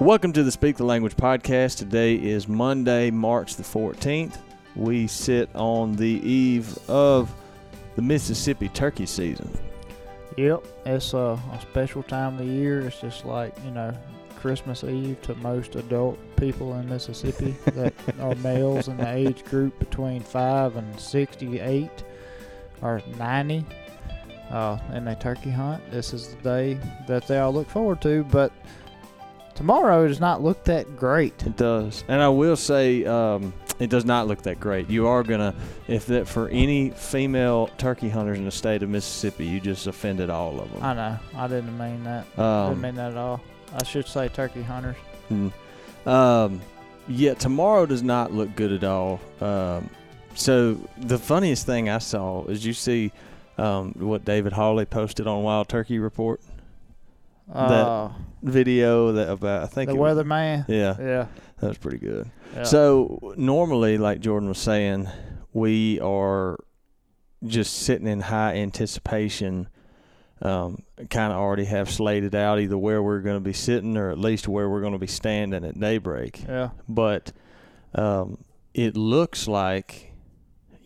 Welcome to the Speak the Language podcast. Today is Monday, March the 14th. We sit on the eve of the Mississippi turkey season. Yep, it's a, a special time of the year. It's just like, you know, Christmas Eve to most adult people in Mississippi that are males in the age group between 5 and 68 or 90. Uh, and they turkey hunt. This is the day that they all look forward to, but tomorrow does not look that great. It does. And I will say, um, it does not look that great. You are going to, if that for any female turkey hunters in the state of Mississippi, you just offended all of them. I know. I didn't mean that. I didn't Um, mean that at all. I should say turkey hunters. Mm. Um, yeah, tomorrow does not look good at all. Um, so the funniest thing I saw is you see um, what David Hawley posted on Wild Turkey Report Uh, video that about I think the weatherman. yeah, Yeah. that was pretty good. yeah. So normally, like Jordan was saying, we are just sitting in high anticipation. Um, kind of already have slated out either where we're going to be sitting or at least where we're going to be standing at daybreak. yeah. But um, it looks like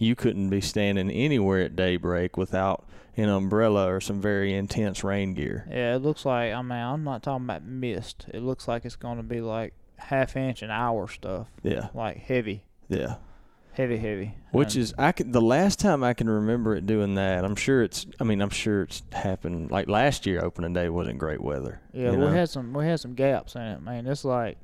you couldn't be standing anywhere at daybreak without an umbrella or some very intense rain gear. Yeah, it looks like I mean I'm not talking about mist. It looks like it's gonna be like half inch an hour stuff. Yeah, Like heavy. yeah. Heavy, heavy. Which And- is I can the last time I can remember it doing that. I'm sure it's. I mean, I'm sure it's happened. Like last year, opening day wasn't great weather. Yeah, we know? had some we had some gaps in it, man. It's like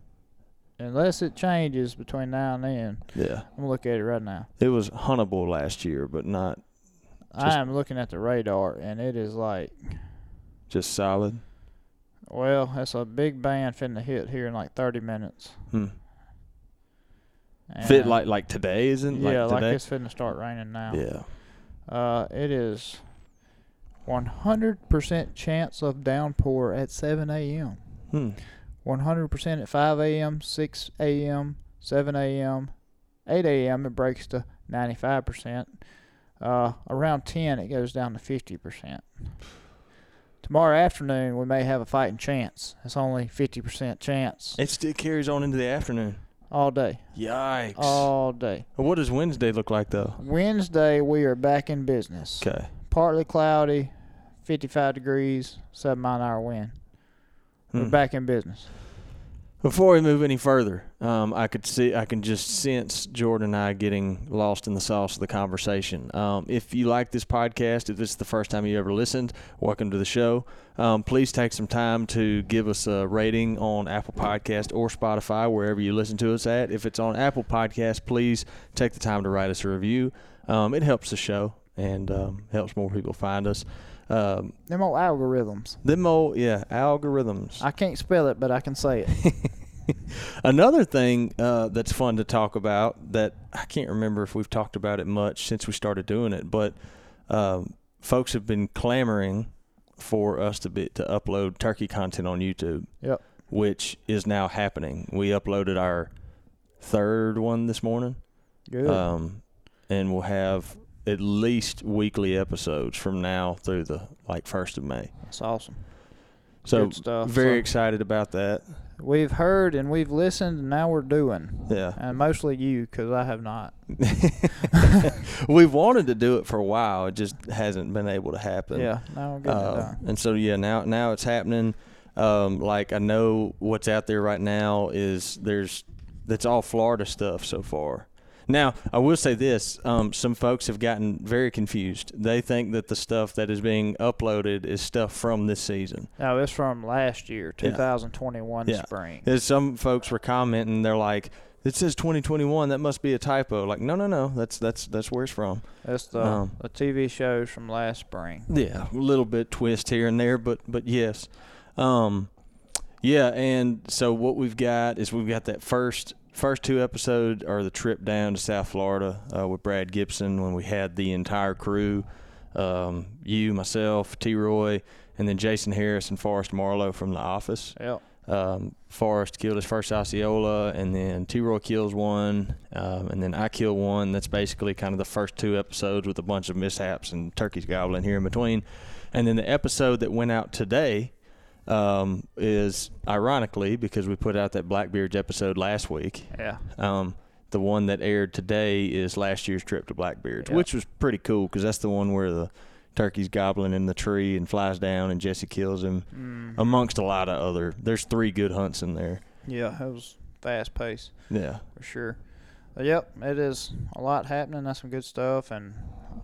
unless it changes between now and then, Yeah, I'm gonna look at it right now. it was huntable last year, but not I am looking at the radar and it is like just solid. well, it's a big band finna hit here in like thirty minutes. Hmm. Fit like like today, isn't Yeah, like like it's finna start raining now. yeah. Uh, it is 100% chance of downpour at 7 a.m. Hmm. 100% at 5 a.m., 6 a.m., 7 a.m., 8 a.m. It breaks to 95%. Uh, around 10, it goes down to 50%. Tomorrow afternoon, we may have a fighting chance. It's only 50% chance It still carries on into the afternoon. all day. Yikes. All day. what does Wednesday look like though? Wednesday, we are back in business. Okay. partly cloudy, 55 degrees, 7 mile an hour wind. We're Hmm. back in business. Before we move any further, um, I could see I can just sense Jordan and I getting lost in the sauce of the conversation. Um, if you like this podcast, if this is the first time you ever listened, welcome to the show. Um, please take some time to give us a rating on Apple Podcast or Spotify, wherever you listen to us at. If it's on Apple Podcast, please take the time to write us a review. Um, it helps the show and um, helps more people find us. Um, Them old algorithms. them old, yeah, algorithms. I can't spell it, but I can say it. Another thing uh, that's fun to talk about that I can't remember if we've talked about it much since we started doing it, but um, folks have been clamoring for us to be to upload turkey content on YouTube. Yep. Which is now happening. We uploaded our third one this morning, Good. um, and we'll have at least weekly episodes from now through the like first of May. That's awesome. So Good stuff. very So- excited about that. We've heard and we've listened, and now we're doing. Yeah. And mostly you, because I have not. We've wanted to do it for a while. It just hasn't been able to happen. Yeah, now we're getting it Uh, done. and so yeah, now now it's happening. Um, like I know what's out there right now is there's that's all Florida stuff so far. Now I will say this: um, some folks have gotten very confused. They think that the stuff that is being uploaded is stuff from this season. No, it's from last year, Yeah. 2021 Yeah. spring. There's some folks were commenting. They're like, "It says 2021. That must be a typo." Like, no, no, no. That's that's that's where it's from. That's the, Um, the TV shows from last spring. Yeah, a little bit twist here and there, but but yes, um, yeah. And so what we've got is we've got that first first two episodes are the trip down to South Florida uh, with Brad Gibson when we had the entire crew, um, you, myself, T. Roy, and then Jason Harris and Forrest Marlowe from The Office. Yep. Um, Forrest killed his first Osceola, and then T. Roy kills one, um, and then I kill one. That's basically kind of the first two episodes with a bunch of mishaps and turkeys gobbling here in between. And then the episode that went out today um, is ironically because we put out that Blackbeards episode last week. Yeah. Um, the one that aired today is last year's trip to Blackbeards, Yeah. which was pretty cool because that's the one where the turkey's gobbling in the tree and flies down and Jesse kills him, Mm. amongst a lot of other. There's three good hunts in there. Yeah, it was fast pace Yeah. for sure. But yep, it is a lot happening. That's some good stuff. And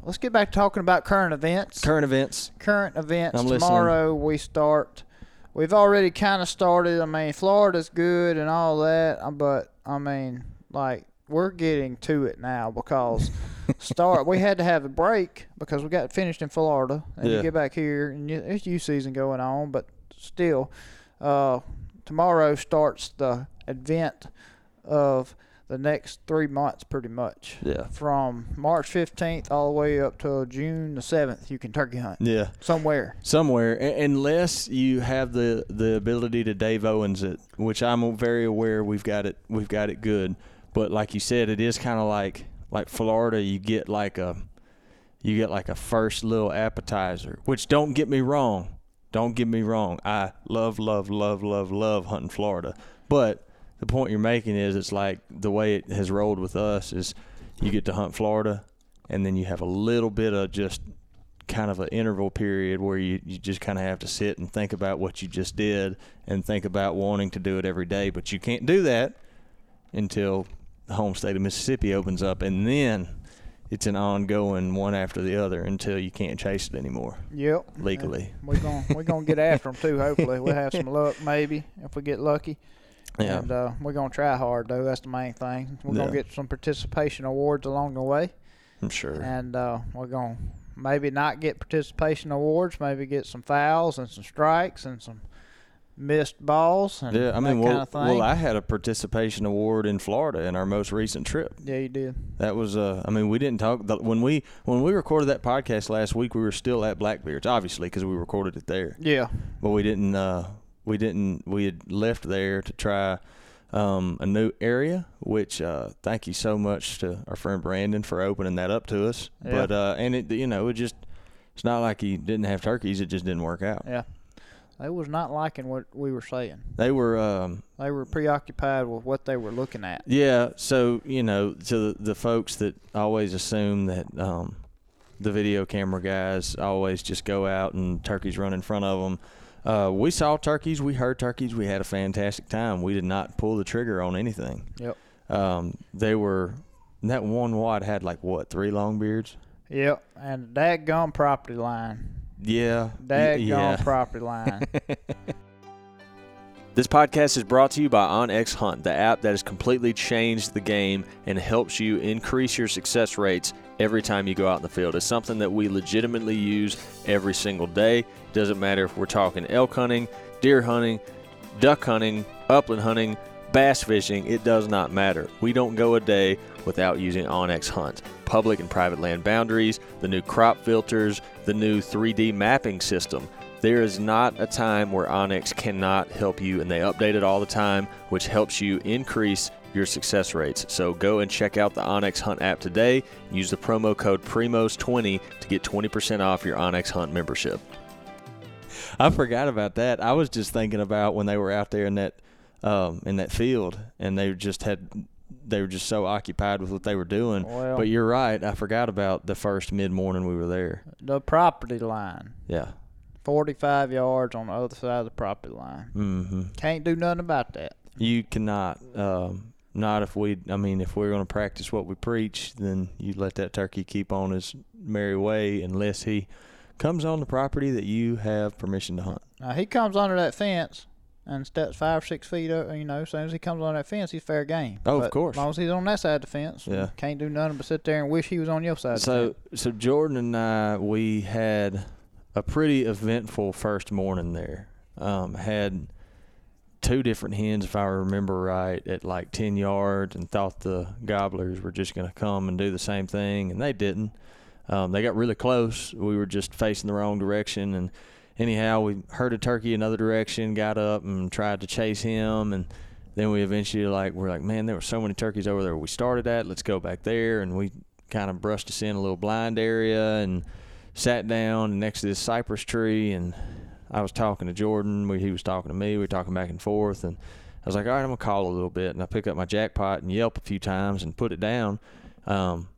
let's get back to talking about current events. Current events. current events. I'm listening. Tomorrow we start. We've already kind of started. I mean, Florida's good and all that, uh, but I mean, like we're getting to it now because start. We had to have a break because we got finished in Florida, and Yeah. you get back here and you, it's U season going on, but still, uh, tomorrow starts the advent of the next three months, pretty much. Yeah. From March 15th all the way up to June the 7th, you can turkey hunt Yeah. somewhere. somewhere u- unless you have the the ability to Dave Owens it which I'm very aware we've got it we've got it good but like you said it is kind of like like Florida you get like a you get like a first little appetizer which don't get me wrong don't get me wrong I love love love love love hunting Florida but the point you're making is it's like the way it has rolled with us is you get to hunt Florida and then you have a little bit of just kind of an interval period where you, you just kind of have to sit and think about what you just did and think about wanting to do it every day. But you can't do that until the home state of Mississippi opens up, and then it's an ongoing one after the other until you can't chase it anymore Yep. legally. We're gonna we're gonna get after them too. Hopefully, we'll have some luck maybe if we get lucky. Yeah. And uh, we're gonna try hard though. That's the main thing. We're gonna get some participation awards along the way, I'm sure. and uh, we're gonna maybe not get participation awards. Maybe get some fouls and some strikes and some missed balls. And Yeah, I mean, that well, kind of thing. well, I had a participation award in Florida in our most recent trip. yeah, you did. That was uh I mean we didn't talk the, when we when we recorded that podcast last week we were still at Blackbeards obviously because we recorded it there Yeah. but we didn't uh we didn't we had left there to try um, a new area which uh thank you so much to our friend Brandon for opening that up to us Yeah. but uh and it you know it just it's not like he didn't have turkeys it just didn't work out Yeah. They was not liking what we were saying. they were um They were preoccupied with what they were looking at. Yeah, so you know, to the, the folks that always assume that um, the video camera guys always just go out and turkeys run in front of them. Uh, we saw turkeys, we heard turkeys, we had a fantastic time. We did not pull the trigger on anything. Yep. Um, they were that one wad had like what three long beards? Yep. And that gum property line. Yeah, That yeah. gum property line. This podcast is brought to you by OnX Hunt, the app that has completely changed the game and helps you increase your success rates every time you go out in the field. It's something that we legitimately use every single day. Doesn't matter if we're talking elk hunting, deer hunting, duck hunting, upland hunting, bass fishing, it does not matter. We don't go a day without using OnX Hunt. Public and private land boundaries, the new crop filters, the new 3D mapping system. There is not a time where OnX cannot help you, and they update it all the time, which helps you increase your success rates. So go and check out the OnX Hunt app today. Use the promo code PRIMOS20 to get 20% off your OnX Hunt membership. I forgot about that. I was just thinking about when they were out there in that um, in that field, and they just had they were just so occupied with what they were doing. Well- but you're right. I forgot about the first mid morning we were there. the property line. Yeah. 45 yards on the other side of the property line. Mm-hmm. Can't do nothing about that. You cannot. Um, not if we. I mean, if we're going to practice what we preach, then you let that turkey keep on his merry way, unless he comes on the property that you have permission to hunt. Now, he comes under that fence and steps five or six feet up. You know, as soon as he comes on that fence, he's fair game. Oh, of course. As long as he's on that side of the fence, Yeah. can't do nothing but sit there and wish he was on your side. of the So, so Jordan and I, we had a pretty eventful first morning there. Um, had two different hens, if I remember right, at like 10 yards and thought the gobblers were just going to come and do the same thing, and they didn't. Um, they got really close. We were just facing the wrong direction, and anyhow, we heard a turkey in another direction, got up and tried to chase him, and then we eventually like we're like, man, there were so many turkeys over there. We started at, let's go back there, and we kind of brushed us in a little blind area and sat down next to this cypress tree, and I was talking to Jordan. We, he was talking to me. We were talking back and forth, and I was like, all right, I'm gonna call a little bit, and I pick up my jackpot and yelp a few times and put it down. Um,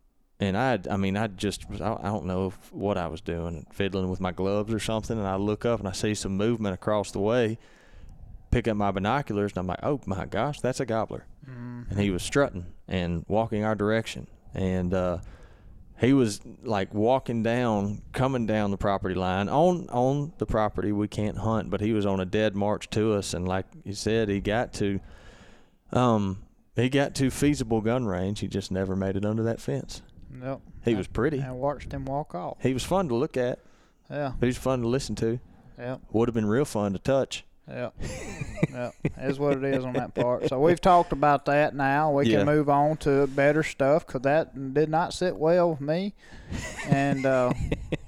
and I, I mean, I just, I, I don't know if, what I was doing, fiddling with my gloves or something, and I look up and I see some movement across the way. Pick up my binoculars, and I'm like, oh my gosh, that's a gobbler Mm. and he was strutting and walking our direction and uh, he was like walking down coming down the property line on on the property we can't hunt but he was on a dead march to us and like you said he got to um he got to feasible gun range he just never made it under that fence Yep. he was pretty I watched him walk off. he was fun to look at Yeah. he was fun to listen to Yeah. would have been real fun to touch Yep. yep. Is what it is on that part. So we've talked about that now. We Yeah. can move on to better stuff because that did not sit well with me. And, uh,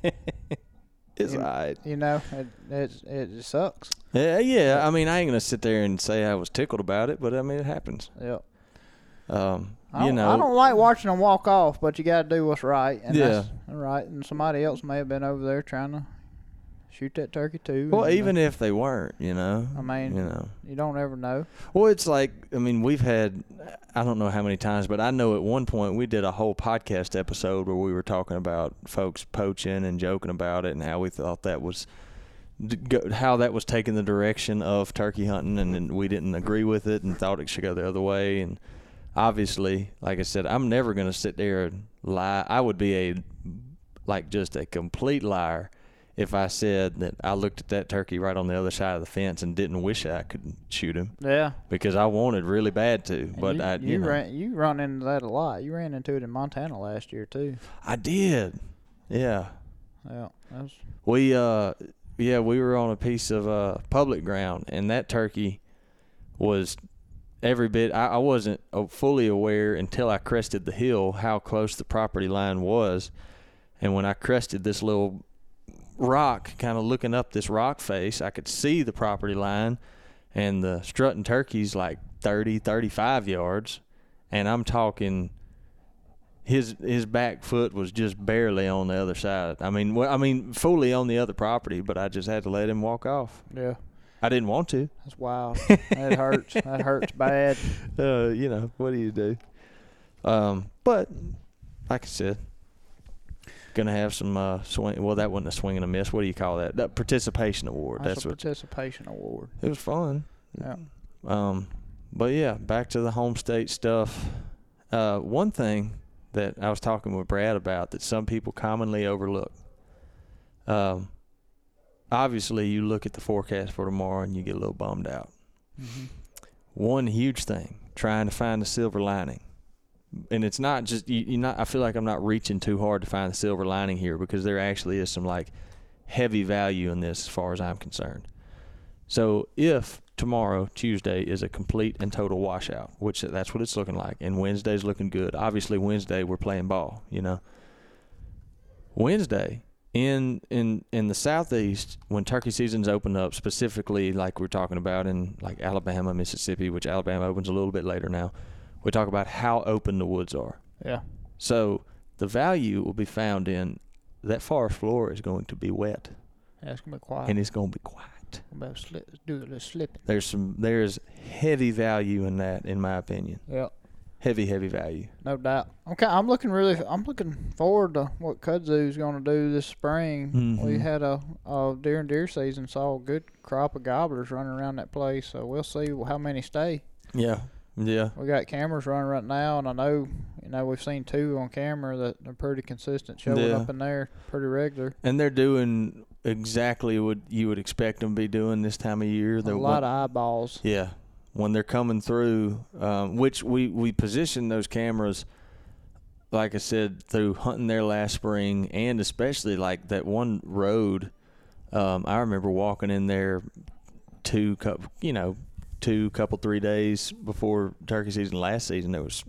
it's You- right you know, it, it, it sucks. yeah yeah i mean i ain't gonna sit there and say i was tickled about it but i mean it happens Yep. um I you don't, know I don't like watching them walk off, but you got to do what's right. And Yeah. That's right. And somebody else may have been over there trying to shoot that turkey too. Well, even if they weren't, you know. I mean- you know. you don't ever know. Well, it's like I mean, we've had I don't know how many times, but I know at one point we did a whole podcast episode where we were talking about folks poaching and joking about it and how we thought that was how that was taking the direction of turkey hunting and, and we didn't agree with it and thought it should go the other way and obviously like i said i'm never going to sit there and lie i would be a like just a complete liar if i said that i looked at that turkey right on the other side of the fence and didn't wish i could shoot him Yeah. because i wanted really bad to but you, i you, you, know, ran you run into that a lot. You ran into it in Montana last year too. i did yeah Yeah. Was We uh yeah, we were on a piece of uh public ground and that turkey was every bit I, I wasn't fully aware until I crested the hill how close the property line was. And when I crested this little rock, kind of looking up this rock face, I could see the property line and the strutting turkey's like 30, 35 yards. And I'm talking his his back foot was just barely on the other side. I mean, well, I mean, fully on the other property, but I just had to let him walk off. yeah. I didn't want to. That's wild. that hurts. That hurts bad. Uh, you know, what do you do? Um, but like I said, gonna have some uh swing. Well, that wasn't a swing and a miss. What do you call that? That participation award. That's, That's, a participation award. it was fun. Yeah. Um, but yeah, back to the home state stuff. Uh, one thing that I was talking with Brad about that some people commonly overlook. Um, obviously, you look at the forecast for tomorrow and you get a little bummed out. hmm One huge thing, trying to find the silver lining. And it's not just you, you not. I feel like I'm not reaching too hard to find the silver lining here because there actually is some like heavy value in this as far as I'm concerned. So if tomorrow, Tuesday, is a complete and total washout, which that's what it's looking like, and Wednesday's looking good. Obviously, Wednesday we're playing ball, you know. Wednesday in in in the southeast when turkey season's open up, specifically like we're talking about in like Alabama, Mississippi, which Alabama opens a little bit later now. We talk about how open the woods are. Yeah. So the value will be found in that forest floor is going to be wet That's gonna be quiet. and it's going to be quiet. about slip, do a little slipping. There's some there's heavy value in that in my opinion. Yeah. Heavy heavy value. No doubt. Okay, I'm looking really. I'm looking forward to what Kudzu's going to do this spring. We Mhm. had a, a during deer season saw a good crop of gobblers running around that place. So we'll see how many stay. Yeah. Yeah. We got cameras running right now, and I know you know we've seen two on camera that are pretty consistent, showing Yeah. up in there pretty regular. And they're doing exactly what you would expect them to be doing this time of year. A They're lot of eyeballs. Yeah, when they're coming through, um, which we we position those cameras, like I said, through hunting there last spring, and especially like that one road. Um, I remember walking in there two you know, two couple three days before turkey season last season. There was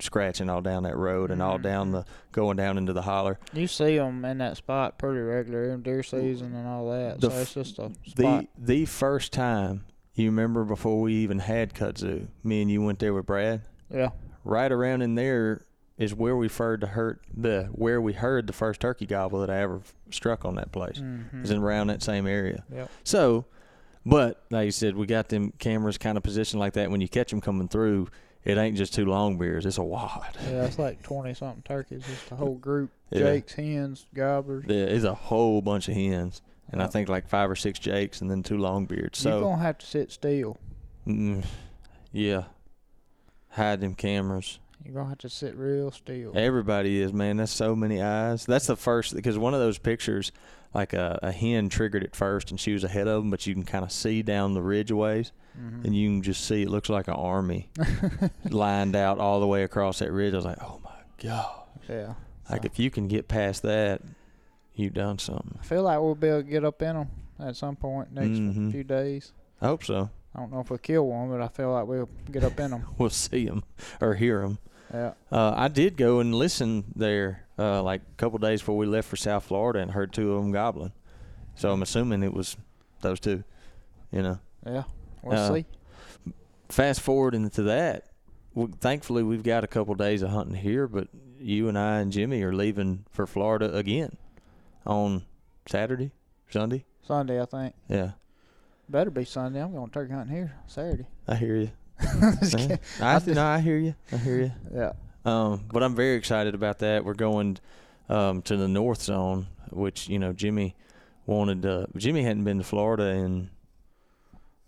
scratching all down that road and all down Mhm. the going down into the holler. You see them in that spot pretty regular in deer season and all that. The so it's just a The spot. the first time you remember before we even had kudzu, me and you went there with Brad. yeah. right around in there is where we heard the hurt the where we heard the first turkey gobble that I ever struck on that place. Mm-hmm. It's in around that same area. Yep. So, but like you said, we got them cameras kind of positioned like that. When you catch them coming through, it ain't just two long beards; it's a wad. Yeah, it's like twenty something turkeys. Just a whole group. Yeah. Jakes, hens, gobblers. Yeah, it's a whole bunch of hens, and I think like five or six jakes, and then two long beards. You're So, gonna have to sit still. mm, yeah, hide them cameras. You're gonna have to sit real still. Everybody is, man. That's so many eyes. That's the first because one of those pictures, like a, a hen triggered it first, and she was ahead of them, but you can kind of see down the ridge a ways, Mhm. and you can just see it looks like an army lined out all the way across that ridge. I was like, oh my god! yeah. Like So, if you can get past that, you've done something. I feel like we'll be able to get up in them at some point next Mhm. few days. I hope so. I don't know if we'll kill one, but I feel like we'll get up in them. We'll see them or hear them. Yeah. Uh, I did go and listen there uh, like a couple days before we left for South Florida and heard two of them gobbling. So I'm assuming it was those two. You know. Yeah. We'll Uh, see. Fast forward into that. w thankfully, we've got a couple days of hunting here, but you and I and Jimmy are leaving for Florida again on Saturday, Sunday. Sunday, I think. Yeah, Better be Sunday. I'm going to turkey hunting here Saturday. I hear you. Just Yeah. kidding. I, I no, I hear you. I hear you. yeah. Um, but I'm very excited about that. We're going um, to the North Zone, which you know Jimmy wanted. To, Jimmy hadn't been to Florida in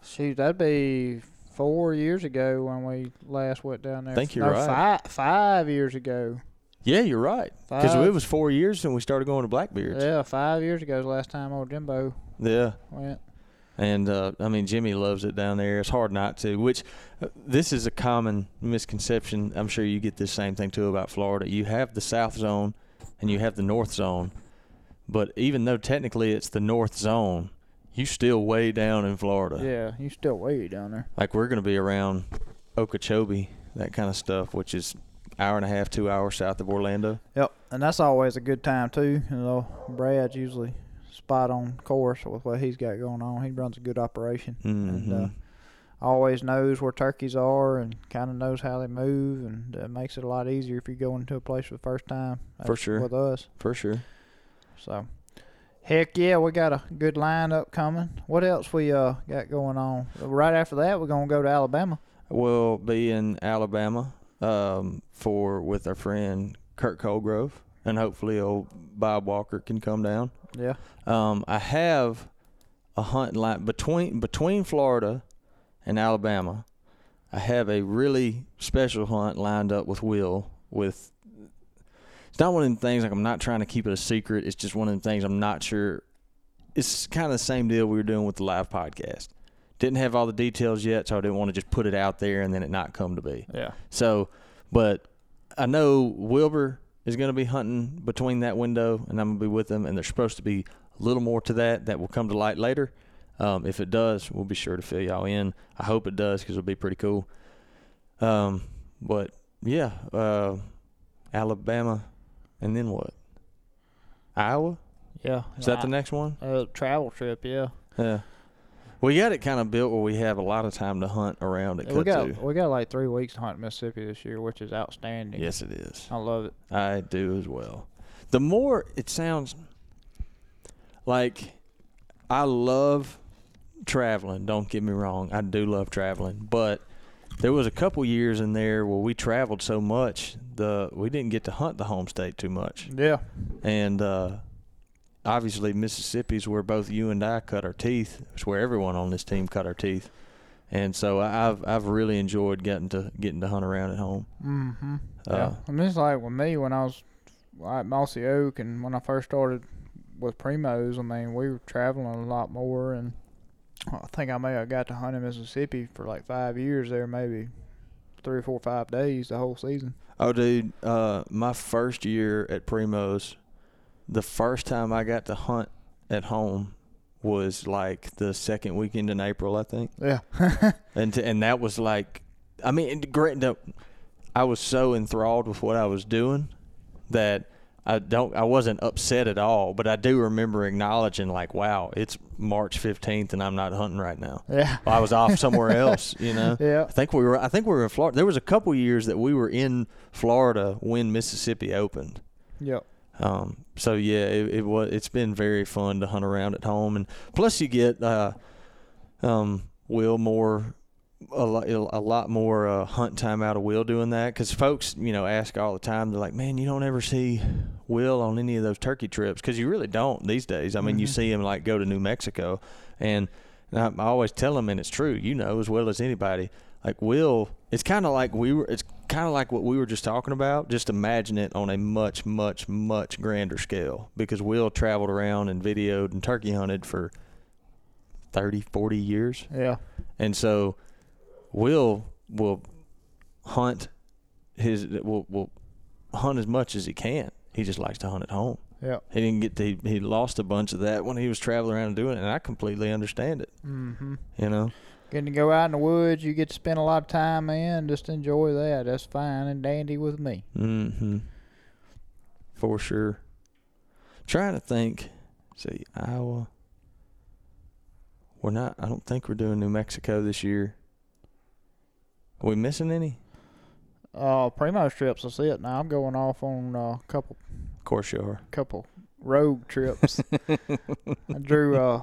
Shoot, that'd be four years ago when we last went down there. Think you're no, right. Five, five years ago. yeah, you're right because it was four years since we started going to Blackbeards. Yeah, five years ago was the last time old Jimbo Yeah, went. And uh, I mean Jimmy loves it down there. It's hard not to. Which uh, this is a common misconception. I'm sure you get this same thing too about Florida. You have the South Zone and you have the North Zone, but even though technically it's the North Zone, you still way down in Florida. Yeah, you still way down there. like we're going to be around Okeechobee, that kind of stuff, which is hour and a half, two hours south of Orlando. Yep, and that's always a good time too. You know, Brad's usually spot on course with what he's got going on. He runs a good operation. and Mm-hmm. uh, always knows where turkeys are and kind of knows how they move, and uh, makes it a lot easier if you're going to a place for the first time. For sure. with us. For sure. So, heck yeah, we got a good lineup coming. What else we uh got going on? Right after that, we're gonna go to Alabama. We'll be in Alabama um, for with our friend Kurt Colgrove, and hopefully old Bob Walker can come down. Yeah. Um, I have a hunt line between between Florida and Alabama. I have a really special hunt lined up with Will. With it's not one of them things like I'm not trying to keep it a secret. It's just one of them things I'm not sure. It's kind of the same deal we were doing with the live podcast. Didn't have all the details yet, so I didn't want to just put it out there and then it not come to be. Yeah. So, but I know Wilbur is going to be hunting between that window, and I'm going to be with them. And there's supposed to be a little more to that that will come to light later. Um, if it does, we'll be sure to fill y'all in. I hope it does because it'll be pretty cool. Um, but yeah, uh, Alabama, and then what? Iowa? Yeah. Is that the next one? uh, travel trip? Yeah. Yeah. We got it kind of built where we have a lot of time to hunt around at we got we got like three weeks to hunt Mississippi this year, which is outstanding. Yes, it is. I love it. I do as well. The more it sounds like I love traveling, don't get me wrong. I do love traveling, but there was a couple years in there where we traveled so much, the we didn't get to hunt the home state too much. Yeah. And uh obviously Mississippi's where both you and I cut our teeth. It's where everyone on this team cut our teeth. And so I've I've really enjoyed getting to getting to hunt around at home. Mm-hmm. Uh, yeah. I mean, it's like with me when I was at Mossy Oak and when I first started with Primos. I mean, we were traveling a lot more, and I think I may have got to hunt in Mississippi for like five years there, maybe three or four, five days the whole season. Oh, dude, uh, my first year at Primos, the first time I got to hunt at home was like the second weekend in April, I think, Yeah. and t- and that was like, I mean, great. I was so enthralled with what I was doing that I don't, I wasn't upset at all. But I do remember acknowledging like, wow, it's March fifteenth, and I'm not hunting right now. yeah. I was off somewhere else, you know. Yeah. I think we were. I think we were in Florida. There was a couple years that we were in Florida when Mississippi opened. Yep. Um, so yeah, it, it was. It's been very fun to hunt around at home, and plus you get uh, um, Will more a lot, a lot more uh, hunt time out of Will doing that because folks, you know, ask all the time. They're like, "Man, you don't ever see Will on any of those turkey trips because you really don't these days. I mean, you Mhm. see him like go to New Mexico, and, I, I always tell him, and it's true, you know, as well as anybody. Like Will, it's kind of like we were. It's kind of like what we were just talking about. Just imagine it on a much, much, much grander scale because Will traveled around and videoed and turkey hunted for 30, 40 years. Yeah. And so Will will hunt his will will hunt as much as he can. He just likes to hunt at home. Yeah. He didn't get to he, he lost a bunch of that when he was traveling around and doing it, and I completely understand it. Mm-hmm. You know. Getting to go out in the woods, you get to spend a lot of time in. Just enjoy that. That's fine and dandy with me. Mm-hmm. For sure. Trying to think. See, Iowa. We're not. I don't think we're doing New Mexico this year. Are we missing any? Uh, Primos trips. That's it. Now I'm going off on a couple Of course you are. couple rogue trips. I drew. Uh,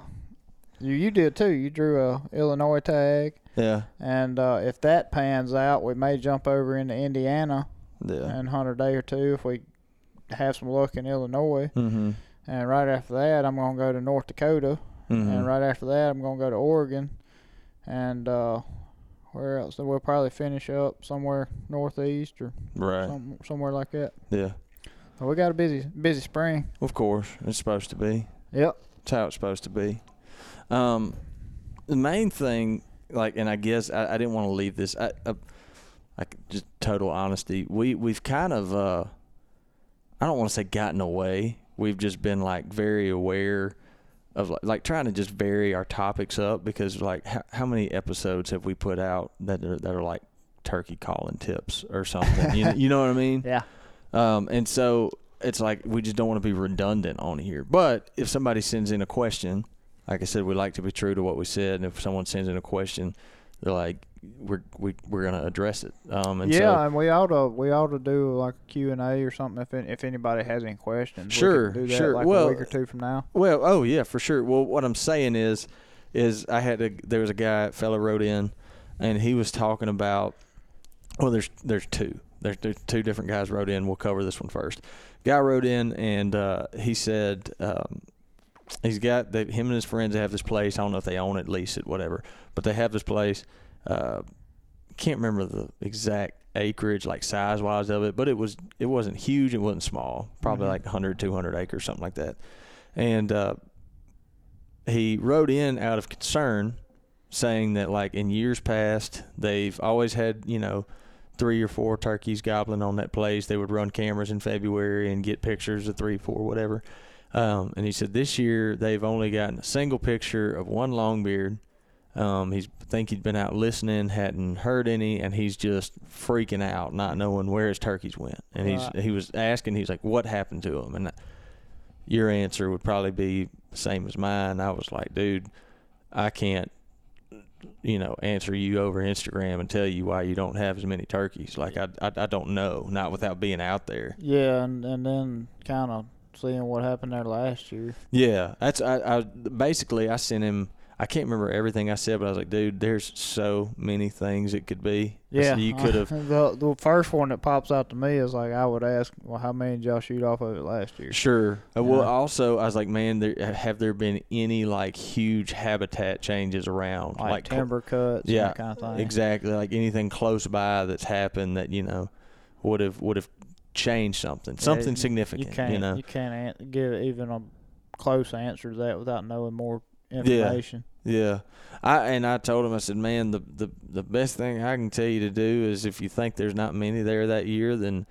you you did too. You drew a Illinois tag, Yeah. and uh, if that pans out, we may jump over into Indiana Yeah. and hunt a day or two if we have some luck in Illinois. Mm-hmm. And right after that, I'm gonna go to North Dakota. mm-hmm. And right after that, I'm gonna go to Oregon, and uh, where else? We'll probably finish up somewhere northeast or Right. some, somewhere like that. Yeah. We got a busy busy spring. Of course, it's supposed to be. Yep. It's how it's supposed to be. Um, the main thing, like, and I guess I, I didn't want to leave this. I, I, like, just total honesty. We we've kind of, uh, I don't want to say gotten away. We've just been like very aware of like, like trying to just vary our topics up because like how, how many episodes have we put out that are that are like turkey calling tips or something? you, know, you know what I mean? Yeah. Um, and so it's like we just don't want to be redundant on here. But if somebody sends in a question, like I said, we like to be true to what we said. And if someone sends in a question, they're like, we're we, we're gonna address it. Um, and yeah, so and we ought to we ought to do like a Q and A or something if if anybody has any questions. Sure, we do that sure. Like Well- a week or two from now. Well, oh yeah, for sure. Well, what I'm saying is, is I had a there was a guy fellow wrote in, and he was talking about. Well, there's there's two. There's, there's two different guys wrote in. We'll cover this one first. Guy wrote in and uh, he said um, he's got they, him and his friends have this place. I don't know if they own it, lease it, whatever, but they have this place. Uh, can't remember the exact acreage, like size wise of it, but it was it wasn't huge. It wasn't small. Probably Mhm. like 100, 200 acres, something like that and uh, he wrote in out of concern saying that like in years past they've always had you know three or four turkeys gobbling on that place they would run cameras in february and get pictures of three four whatever um, and he said this year they've only gotten a single picture of one longbeard um, he's I think he'd been out listening, hadn't heard any, and he's just freaking out, not knowing where his turkeys went. And he's Right. he was asking, he's like, "What happened to them?" And your answer would probably be the same as mine. I was like, dude, I can't, you know, answer you over Instagram and tell you why you don't have as many turkeys. Like I, I, I don't know, not without being out there. Yeah, and and then kind of seeing what happened there last year. Yeah, that's I, I. Basically, I sent him. I can't remember everything I said, but I was like, dude, there's so many things it could be. Yeah, you could have. the the first one that pops out to me is like I would ask, well, how many did y'all shoot off of it last year? Sure. Uh, Well, Yeah. also, I was like, man, there, have there been any like huge habitat changes around, Like, cl- timber cuts, Yeah, that kind of thing. Exactly, like anything close by that's happened that you know would have would have changed something, Yeah, something you- significant. You can't you, know, you can't an- give even a close answer to that without knowing more information. yeah. I and I told him, I said, man, the the the best thing I can tell you to do is if you think there's not many there that year, then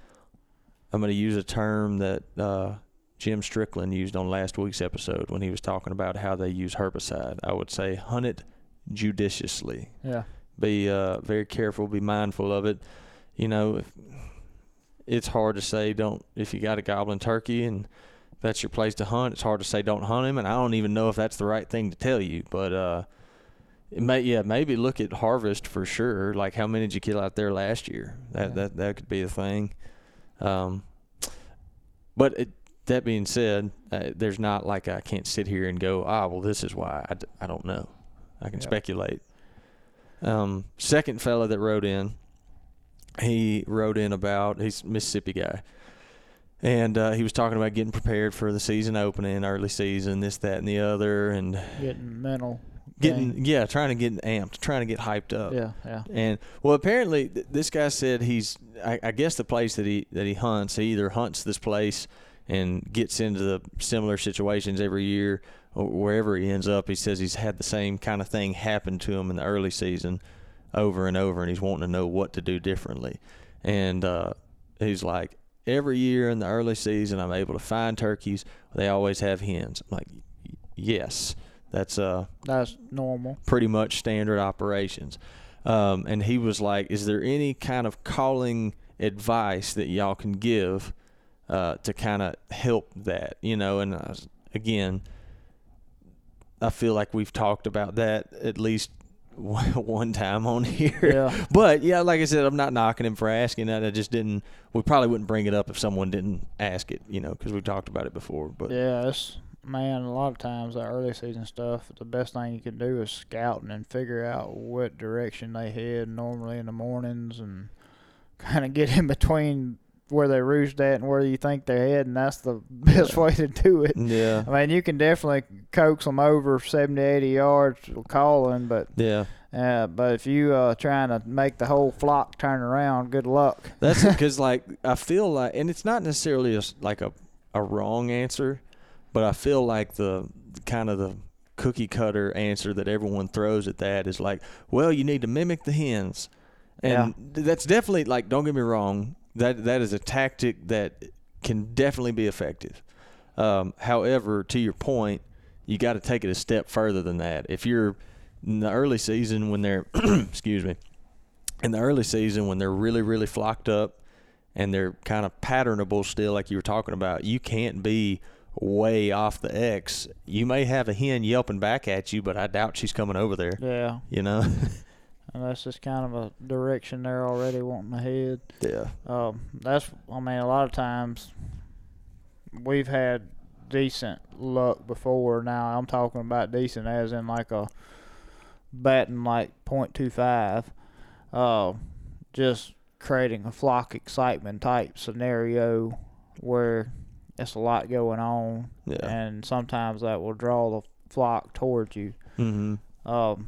I'm going to use a term that uh, Jim Strickland used on last week's episode when he was talking about how they use herbicide. I would say hunt it judiciously. Yeah. be uh, very careful, be mindful of it. You know, if, it's hard to say don't if you got a goblin turkey and that's your place to hunt. It's hard to say don't hunt him, and I don't even know if that's the right thing to tell you. But uh, it may yeah maybe look at harvest for sure. Like how many did you kill out there last year? That Yeah. that that could be a thing. Um, but it that being said, uh, there's not like I can't sit here and go, ah, well, this is why. I, d- I don't know. I can Yeah. speculate. Um, second fella that wrote in, he wrote in about he's Mississippi guy, and uh, he was talking about getting prepared for the season opening, early season, this, that, and the other, and Getting mental. getting game. yeah, trying to get amped, trying to get hyped up. Yeah, yeah. And well, apparently th- this guy said he's. I, I guess the place that he that he hunts, he either hunts this place and gets into the similar situations every year, or wherever he ends up. He says he's had the same kind of thing happen to him in the early season, over and over, and he's wanting to know what to do differently. And uh, he's like, every year in the early season, I'm able to find turkeys. They always have hens. I'm like, yes, that's uh That's normal. pretty much standard operations. Um, and he was like, "Is there any kind of calling advice that y'all can give uh, to kind of help that?" You know, and I was, again, I feel like we've talked about that at least one time on here. Yeah. But yeah, like I said, I'm not knocking him for asking that. I just didn't. We probably wouldn't bring it up if someone didn't ask it. You know, because we talked about it before. But Yeah, it's man. A lot of times that early season stuff, the best thing you can do is scouting and figure out what direction they head normally in the mornings, and kind of get in between where they roost at and where you think they're heading. That's the best Yeah. way to do it. yeah, I mean, you can definitely coax them over 70, 80 yards calling, but yeah. uh, but if you uh trying to make the whole flock turn around, good luck. That's because like I feel like, and it's not necessarily a like a a wrong answer, but I feel like the kind of the cookie cutter answer that everyone throws at that is like, well, you need to mimic the hens, and that's definitely like, don't get me wrong, that that is a tactic that can definitely be effective. Um, however, to your point, you got to take it a step further than that. If you're in the early season when they're, excuse me, in the early season when they're really really flocked up and they're kind of patternable still like you were talking about you can't be way off the x you may have a hen yelping back at you but i doubt she's coming over there Yeah, you know and that's just kind of a direction they're already wanting to head. yeah Um, that's I mean a lot of times we've had decent luck before. Now I'm talking about decent as in like a batting like .25, uh, just creating a flock excitement type scenario where it's a lot going on, yeah and sometimes that will draw the flock towards you. mm-hmm. Um,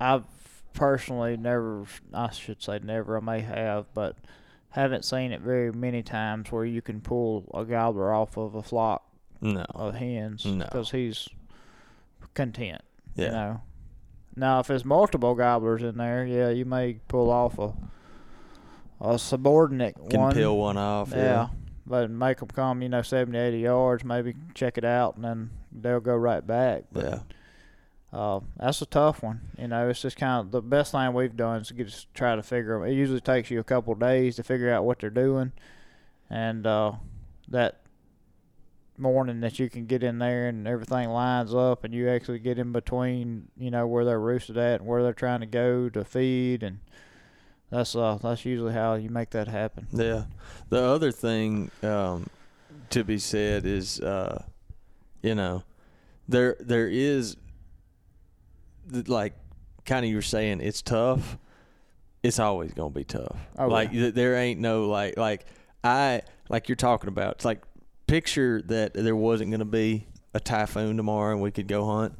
I've personally never, I should say never, I may have, but haven't seen it very many times where you can pull a gobbler off of a flock no of hens No. because he's content. yeah You know. Now, if there's multiple gobblers in there, yeah, you may pull off a a subordinate can one. peel one off Yeah. yeah, But make them come, you know, 70, 80 yards, maybe check it out, and then they'll go right back. But yeah. Uh, that's a tough one. You know, it's just kind of the best thing we've done is just try to figure 'em. It usually takes you a couple days to figure out what they're doing, and uh, that morning that you can get in there and everything lines up, and you actually get in between, you know, where they're roosted at and where they're trying to go to feed, and that's uh that's usually how you make that happen. Yeah. The other thing um, to be said is, uh, you know, there there is, like, kind of you're saying it's tough. It's always gonna be tough. Oh, like yeah. th- there ain't no like like I like you're talking about. It's like picture that there wasn't gonna be a typhoon tomorrow and we could go hunt.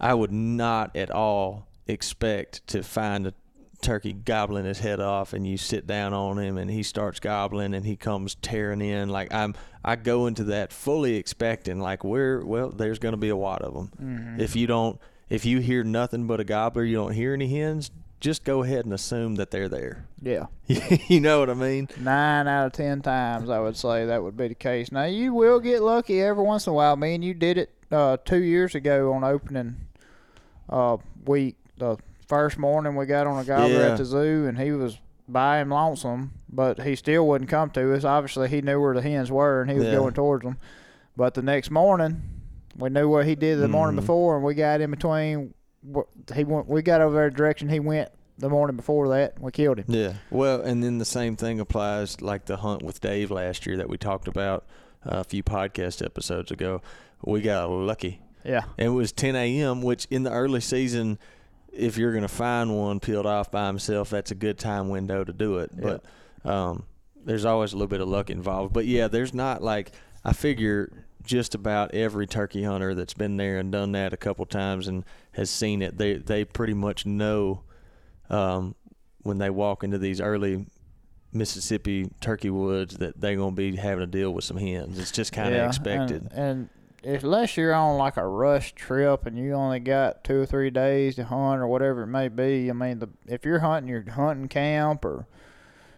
I would not at all expect to find a turkey gobbling his head off and you sit down on him and he starts gobbling and he comes tearing in like I'm I go into that fully expecting like we're well there's going to be a lot of them. Mm-hmm. If you don't if you hear nothing but a gobbler, you don't hear any hens, just go ahead and assume that they're there. Yeah. you know what I mean? Nine out of ten times, I would say that would be the case. Now you will get lucky every once in a while. Me and you did it uh, two years ago on opening uh, week. The first morning we got on a gobbler Yeah. at the zoo, and he was by him lonesome, but he still wouldn't come to us. Obviously, he knew where the hens were, and he was Yeah. going towards them. But the next morning, we knew what he did the morning Mhm. before, and we got in between. He went. We got over there direction he went the morning before that. We killed him. Yeah. Well, and then the same thing applies like the hunt with Dave last year that we talked about. a few podcast episodes ago. We got lucky. Yeah. And it was 10 a.m., which in the early season, if you're going to find one peeled off by himself, that's a good time window to do it. Yeah. But um, there's always a little bit of luck involved. But yeah, there's not like I figure just about every turkey hunter that's been there and done that a couple times and has seen it, they they pretty much know um, when they walk into these early Mississippi turkey woods that they're going to be having to deal with some hens. It's just kind of Yeah, expected. And, and unless you're on like a rush trip and you only got two or three days to hunt or whatever it may be, I mean, the, if you're hunting your hunting camp or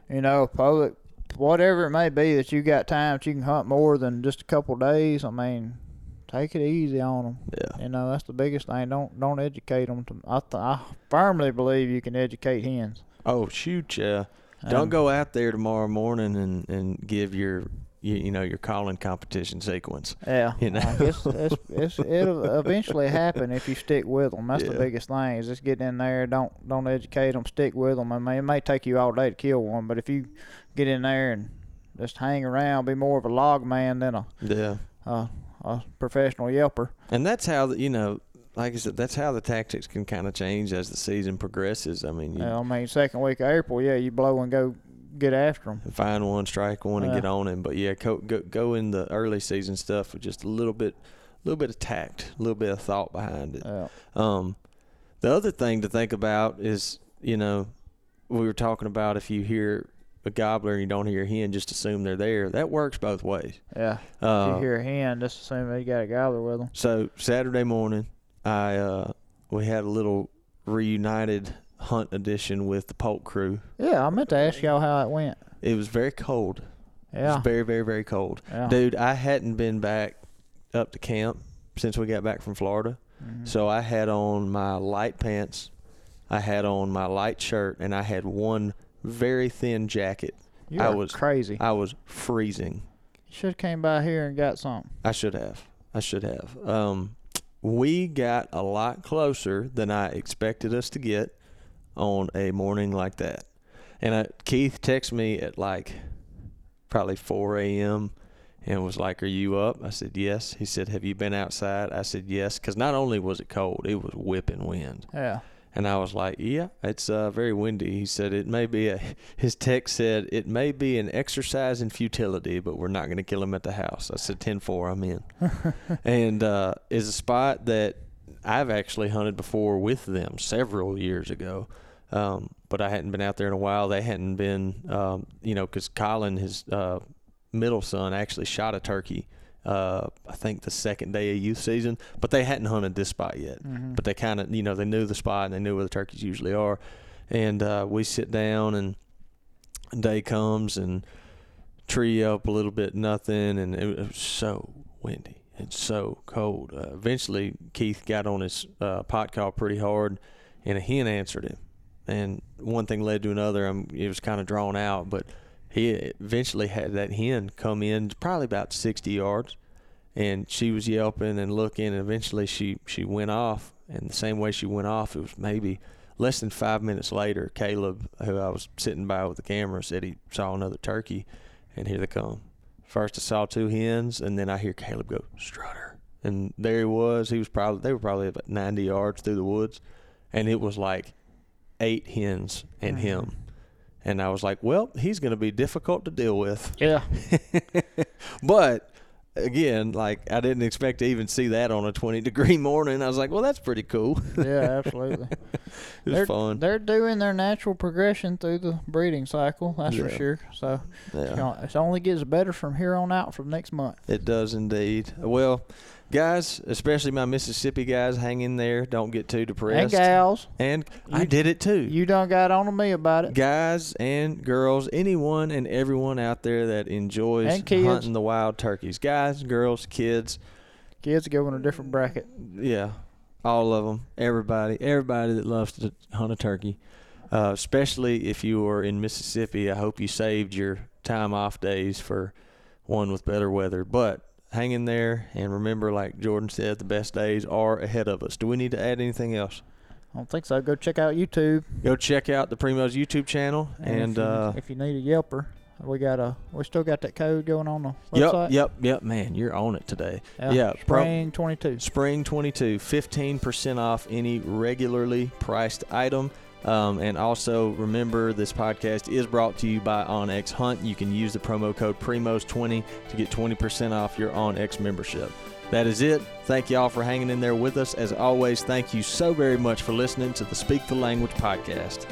you know public, whatever it may be that you got time that you can hunt more than just a couple days, I mean, take it easy on them. yeah. You know, that's the biggest thing. Don't don't educate them. To, I th- I firmly believe you can educate hens. Oh shoot, yeah. Don't go out there tomorrow morning and, and give your you, you know your calling competition sequence. Yeah, you know. it's, it's, it's, it'll eventually happen if you stick with them. That's the biggest thing. Is just get in there. Don't don't educate them. Stick with them. I mean, it may take you all day to kill one, but if you get in there and just hang around, be more of a log man than a Yeah. a, a professional yelper. And that's how the, you know, like I said, that's how the tactics can kind of change as the season progresses. I mean, you I mean, second week of April, yeah, you blow and go get after them. find one, strike one, and Yeah. get on him. But yeah, go, go go in the early season stuff with just a little bit, little bit of tact, a little bit of thought behind it. Yeah, Um, the other thing to think about is, you know, we were talking about if you hear a gobbler and you don't hear a hen, just assume they're there. That works both ways. yeah. if Uh, you hear a hen, just assume they got a gobbler with them. so Saturday morning, I uh, we had a little reunited hunt edition with the Polk crew. Yeah, I meant to ask y'all how it went. It was very cold. It Yeah, was very, very, very cold. yeah. Dude, I hadn't been back up to camp since we got back from Florida. Mhm. So I had on my light pants, I had on my light shirt, and I had one very thin jacket. you I was- crazy. I was freezing. You should have came by here and got something. I should have. I should have. Um, we got a lot closer than I expected us to get on a morning like that. And I, Keith texted me at like probably 4 a.m. and was like, Are you up? I said, Yes. He said, Have you been outside? I said, Yes. Because not only was it cold, it was whipping wind. Yeah. And I was like, yeah, it's uh, very windy. He said it may be a, his text said it may be an exercise in futility, but we're not going to kill him at the house. I said 10 4, I'm in. and uh, is a spot that I've actually hunted before with them several years ago. Um, but I hadn't been out there in a while. They hadn't been, um, you know, because Colin, his uh, middle son, actually shot a turkey. Uh, I think the second day of youth season, but they hadn't hunted this spot yet. Mhm. but they kind of you know they knew the spot and they knew where the turkeys usually are. And uh, we sit down and day comes and tree up a little bit nothing and it was so windy and so cold. Uh, eventually keith got on his uh, pot call pretty hard and a hen answered him. And one thing led to another. Um, it was kind of drawn out but he eventually had that hen come in probably about 60 yards and she was yelping and looking and eventually she she went off and the same way she went off it was maybe less than five minutes later caleb who i was sitting by with the camera said he saw another turkey and here they come. First i saw two hens and then i hear caleb go strutter. And there he was. He was probably they were probably about 90 yards through the woods and it was like eight hens and him and i was like well he's going to be difficult to deal with Yeah. but again, like I didn't expect to even see that on a 20 degree morning. I was like, well, that's pretty cool. Yeah, absolutely. it was they're, fun. They're doing their natural progression through the breeding cycle. That's for sure. So you Yeah, know, it only gets better from here on out from next month. it does indeed. Well, guys, especially my Mississippi guys, hang in there. Don't get too depressed. And gals, And I You- did it too. you done got on to me about it. guys and girls, anyone and everyone out there that enjoys hunting the wild turkeys, guys, girls, kids, Kids go in a different bracket. yeah, all of them, everybody, everybody that loves to hunt a turkey, uh, especially if you are in Mississippi. I hope you saved your time off days for one with better weather. But hang in there and remember, like Jordan said, the best days are ahead of us. Do we need to add anything else? I don't think so. Go check out YouTube. Go check out the Primos YouTube channel and, if, you, uh, if you need a yelper, we got a we still got that code going on the Yep, website. yep, yep. Man, you're on it today. Yeah, yeah, pro- spring 22. Spring 22, 15% off any regularly priced item. Um, and also remember, this podcast is brought to you by OnX Hunt. You can use the promo code PRIMOS20 to get 20% off your OnX membership. That is it. Thank y'all for hanging in there with us. As always, thank you so very much for listening to the Speak the Language podcast.